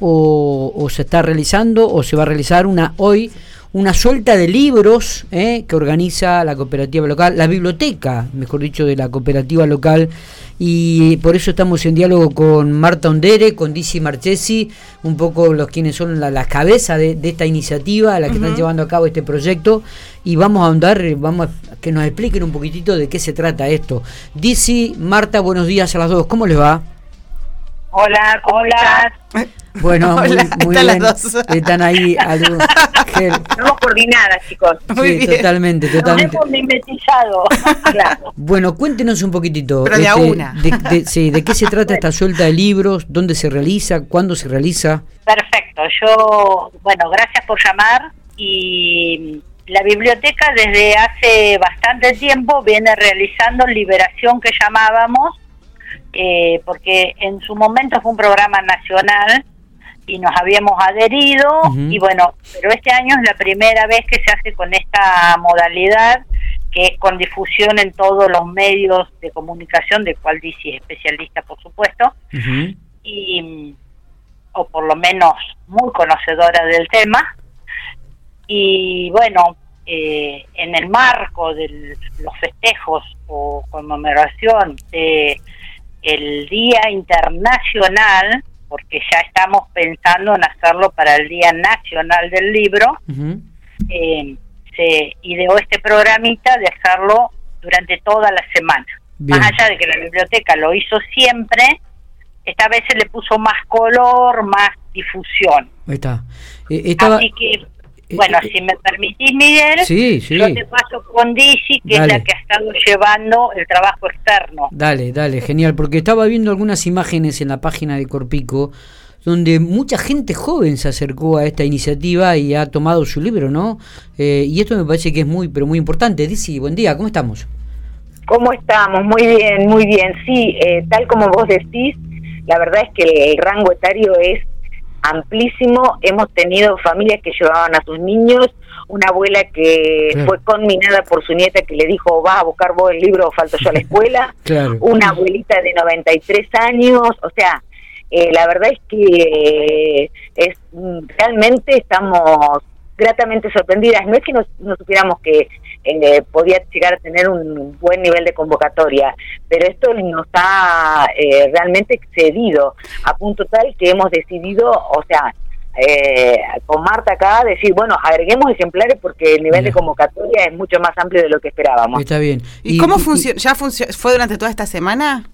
o, o se está realizando o se va a realizar una hoy una suelta de libros eh, que organiza la cooperativa local, la biblioteca, mejor dicho, de la cooperativa local. Y por eso estamos en diálogo con Marta Ondere, con Dizzy Marchesi, un poco los quienes son las la cabezas de, esta iniciativa, la que están llevando a cabo este proyecto. Y vamos a ahondar, vamos a que nos expliquen un poquitito de qué se trata esto. Dizzy, Marta, buenos días a las dos. ¿Cómo les va? Hola, hola. Bueno, muy, muy están bien. las dos. Están ahí. algo- que- Estamos coordinadas, chicos. Muy sí, bien. totalmente, Nos totalmente. hemos mimetizado. Claro. Bueno, cuéntenos un poquitito. este, Pero de a una. De, de- sí, ¿de qué se trata esta suelta de libros? ¿Dónde se realiza? ¿Cuándo se realiza? Perfecto. Yo, bueno, gracias por llamar. Y la biblioteca desde hace bastante tiempo viene realizando liberación que llamábamos, eh, porque en su momento fue un programa nacional y nos habíamos adherido y bueno, pero este año es la primera vez que se hace con esta modalidad que es con difusión en todos los medios de comunicación, de cual dice es especialista, por supuesto, y o por lo menos muy conocedora del tema. Y bueno eh, en el marco de los festejos o conmemoración de el día internacional porque ya estamos pensando en hacerlo para el día nacional del libro eh, se ideó este programita de hacerlo durante toda la semana. Bien. Más allá de que la biblioteca lo hizo siempre, esta vez se le puso más color, más difusión. Ahí está. Eh, estaba, Así que, bueno, eh, si me permitís, Miguel, Sí, sí. yo te paso con Dizzy, que Dale. es la que ha estado llevando el trabajo externo. Dale, dale, genial, porque estaba viendo algunas imágenes en la página de Corpico donde mucha gente joven se acercó a esta iniciativa y ha tomado su libro, ¿no? Eh, y esto me parece que es muy, pero muy importante. Dici, buen día, ¿cómo estamos? ¿Cómo estamos? Muy bien, muy bien. Sí, eh, tal como vos decís, la verdad es que el rango etario es amplísimo. Hemos tenido familias que llevaban a sus niños, una abuela que Claro. fue conminada por su nieta que le dijo, vas a buscar vos el libro o falto yo a la escuela. Claro. Una abuelita de 93 años, o sea, eh, la verdad es que eh, es mm, realmente estamos gratamente sorprendidas. No es que no, no supiéramos que eh, podía llegar a tener un buen nivel de convocatoria, pero esto nos ha eh, realmente excedido a punto tal que hemos decidido, o sea, eh, con Marta acá, decir, bueno, agreguemos ejemplares porque el nivel Mira. de convocatoria es mucho más amplio de lo que esperábamos. Está bien. ¿Y, cómo funciona? ¿Ya funcionó? ¿Fue durante toda esta semana?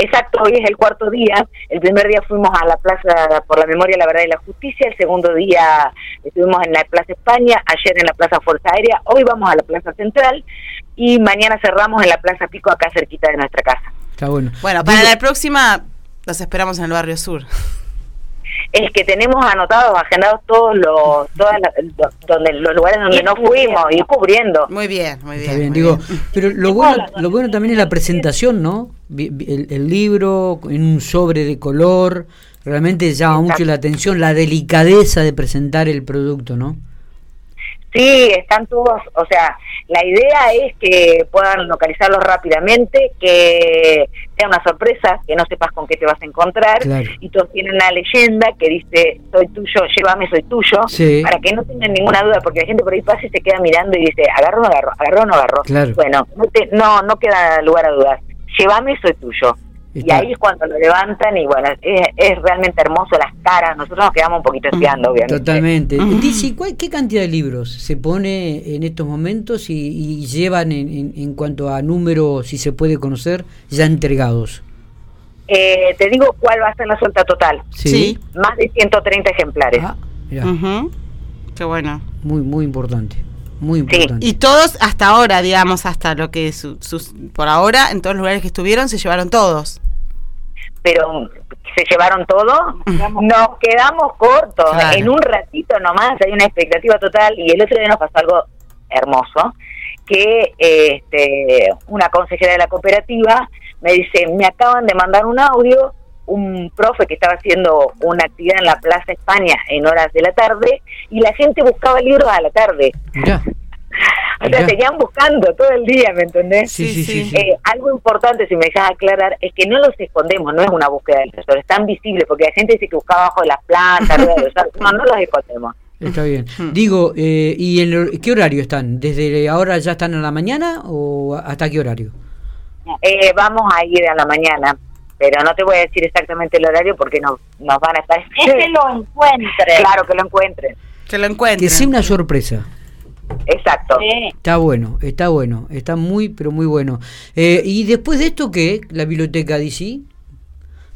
Exacto, hoy es el cuarto día. El primer día fuimos a la Plaza por la Memoria, la Verdad y la Justicia. El segundo día estuvimos en la Plaza España. Ayer en la Plaza Fuerza Aérea. Hoy vamos a la Plaza Central. Y mañana cerramos en la Plaza Pico, acá cerquita de nuestra casa. Está bueno. Bueno, para Digo- la próxima los esperamos en el barrio sur. Es que tenemos anotados, agendados todos los, todas las- donde, los lugares donde no fuimos, ir cubriendo. Muy bien, muy bien. Está bien, digo, bien. pero lo bueno, lo bueno también es la presentación, ¿no? El, el libro en un sobre de color, realmente llama mucho la atención la delicadeza de presentar el producto, ¿no? Sí, están todos, o sea, la idea es que puedan localizarlos rápidamente, que sea una sorpresa, que no sepas con qué te vas a encontrar, Claro. y todos tienen una leyenda que dice, soy tuyo, llévame, soy tuyo, Sí. para que no tengan ninguna duda, porque la gente por ahí pasa y se queda mirando y dice, agarro o no agarro, agarro o no agarro. Claro. Bueno, no, te- no, no queda lugar a dudas, llévame, soy tuyo. Y ahí es cuando lo levantan y bueno, es, es realmente hermoso las caras, nosotros nos quedamos un poquito espiando, obviamente. Totalmente. Ujú. Dice, ¿cuál- ¿qué cantidad de libros se pone en estos momentos y, y llevan en, en- en cuanto a número, si se puede conocer, ya entregados? Eh, te digo cuál va a ser la suelta total. Sí. Más de 130 ejemplares. Ah. Qué bueno. muy, muy importante. Muy importante. Y todos hasta ahora, digamos, hasta lo que su- sus, por ahora, en todos los lugares que estuvieron, se llevaron todos. Pero se llevaron todo. Nos quedamos cortos. Claro. En un ratito nomás hay una expectativa total. Y el otro día nos pasó algo hermoso. Que este, una consejera de la cooperativa me dice: Me acaban de mandar un audio. Un profe que estaba haciendo una actividad en la Plaza España en horas de la tarde y la gente buscaba libros a la tarde. O sea, seguían buscando todo el día, ¿me entendés? Sí, sí, sí. sí. Eh, algo importante, si me dejas aclarar, es que no los escondemos, no es una búsqueda del tesoro, están visibles, porque la gente dice que buscaba abajo de las plantas, arriba de los árboles. no, no los escondemos. Está bien. Hmm. Digo, eh, ¿y en el- qué horario están? ¿Desde ahora ya están a la mañana o hasta qué horario? Eh, vamos a ir a la mañana, pero no te voy a decir exactamente el horario porque nos, nos van a estar... Es que lo encuentre. Claro, que lo encuentren. Que lo encuentren. Que sea una sorpresa. Exacto. Sí. Está bueno, está bueno, está muy, pero muy bueno. Eh, ¿Y después de esto qué? ¿La biblioteca DC? Eh,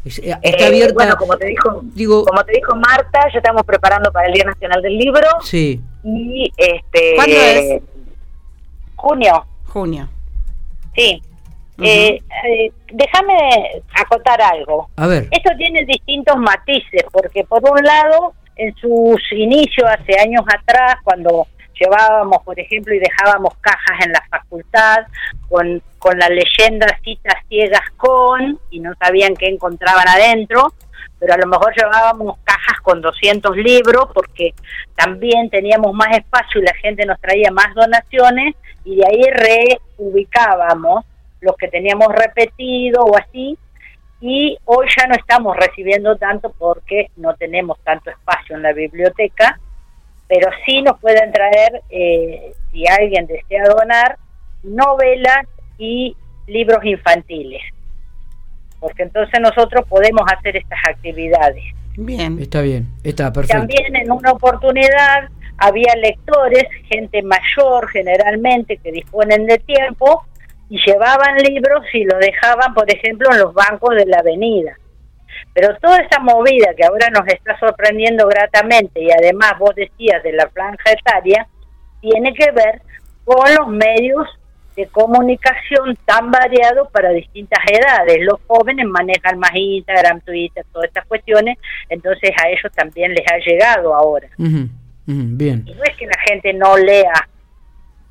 ¿Está Eh, abierta? Bueno, como te dijo, Digo- como te dijo Marta, ya estamos preparando para el Día Nacional del Libro Sí, y este ¿Cuándo es? Junio, Junio. sí. Eh, eh, déjame acotar algo. a ver. Esto tiene distintos matices, porque por un lado, en sus inicios, hace años atrás, cuando llevábamos, por ejemplo, y dejábamos cajas en la facultad con, con la leyenda citas ciegas con, y no sabían qué encontraban adentro, pero a lo mejor llevábamos cajas con 200 libros porque también teníamos más espacio y la gente nos traía más donaciones y de ahí reubicábamos los que teníamos repetido o así y hoy ya no estamos recibiendo tanto porque no tenemos tanto espacio en la biblioteca, pero sí nos pueden traer, eh, si alguien desea donar, novelas y libros infantiles, porque entonces nosotros podemos hacer estas actividades. Bien. Está bien, está perfecto. También en una oportunidad había lectores, gente mayor generalmente, que disponen de tiempo, y llevaban libros y los dejaban, por ejemplo, en los bancos de la avenida. Pero toda esa movida que ahora nos está sorprendiendo gratamente, y además vos decías de la franja etaria, tiene que ver con los medios de comunicación tan variados para distintas edades. Los jóvenes manejan más Instagram, Twitter, todas estas cuestiones, entonces a ellos también les ha llegado ahora. Bien. Y no es que la gente no lea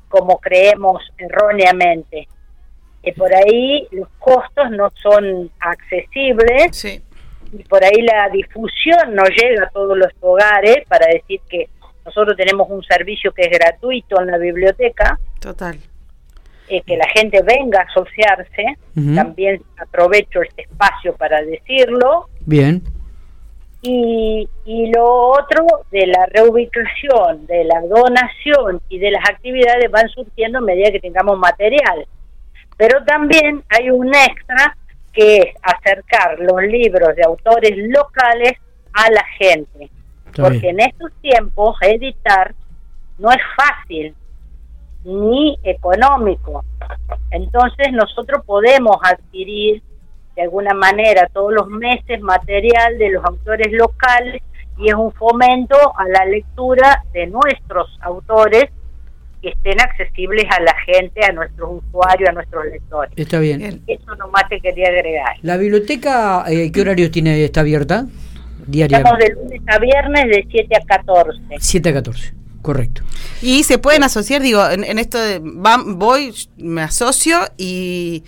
como creemos erróneamente. Que por ahí los costos no son accesibles Sí. Y por ahí la difusión no llega a todos los hogares para decir que nosotros tenemos un servicio que es gratuito en la biblioteca, Total. eh, que la gente venga a asociarse, también aprovecho este espacio para decirlo, Bien. y, y lo otro de la reubicación, de la donación y de las actividades van surgiendo a medida que tengamos material. Pero también hay un extra que es acercar los libros de autores locales a la gente. Está Porque bien. en estos tiempos editar no es fácil ni económico. Entonces nosotros podemos adquirir de alguna manera todos los meses material de los autores locales y es un fomento a la lectura de nuestros autores que estén accesibles a la gente, a nuestros usuarios, a nuestros lectores. Está bien. Eso nomás te quería agregar. ¿La biblioteca eh, qué horario tiene está abierta? Diaria. Estamos de lunes a viernes de 7 a 14. 7 a 14. Correcto. Y se pueden asociar, digo, en, en esto de vam- voy, me asocio y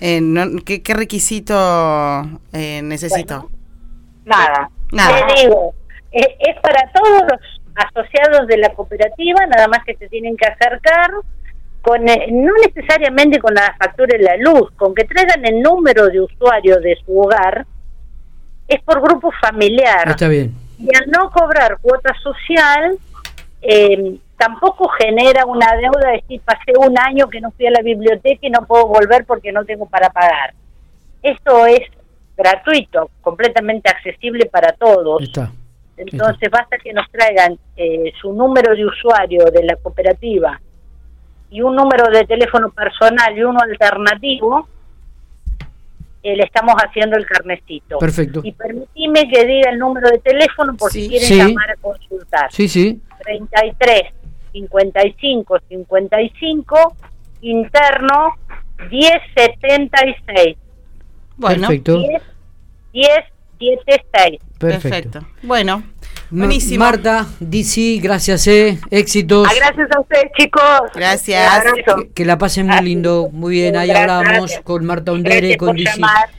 eh, no- ¿qué, qué requisito eh, necesito? Nada. Nada. Te digo, es, es para todos los asociados de la cooperativa, nada más que se tienen que acercar, con eh, no necesariamente con la factura de la luz, con que traigan el número de usuario de su hogar, es por grupo familiar. Está bien. Y al no cobrar cuota social, eh, tampoco genera una deuda de decir, pasé un año que no fui a la biblioteca y no puedo volver porque no tengo para pagar. Esto es gratuito, completamente accesible para todos. Está. Entonces basta que nos traigan eh, su número de usuario de la cooperativa y un número de teléfono personal y uno alternativo, eh, le estamos haciendo el carnecito. Perfecto. Y permitime que diga el número de teléfono por Sí. si quieren Sí. llamar a consultar. Sí, sí. 33 55 55 interno 1076 Bueno, Perfecto. 10 1076 Perfecto. perfecto. Bueno, buenísimo. Marta, DC, gracias, eh. Éxitos. Ah, gracias a ustedes, chicos. Gracias. Que, que la pasen muy lindo. Muy bien, ahí Gracias. hablamos con Marta Ondere, Gracias con DC. llamar.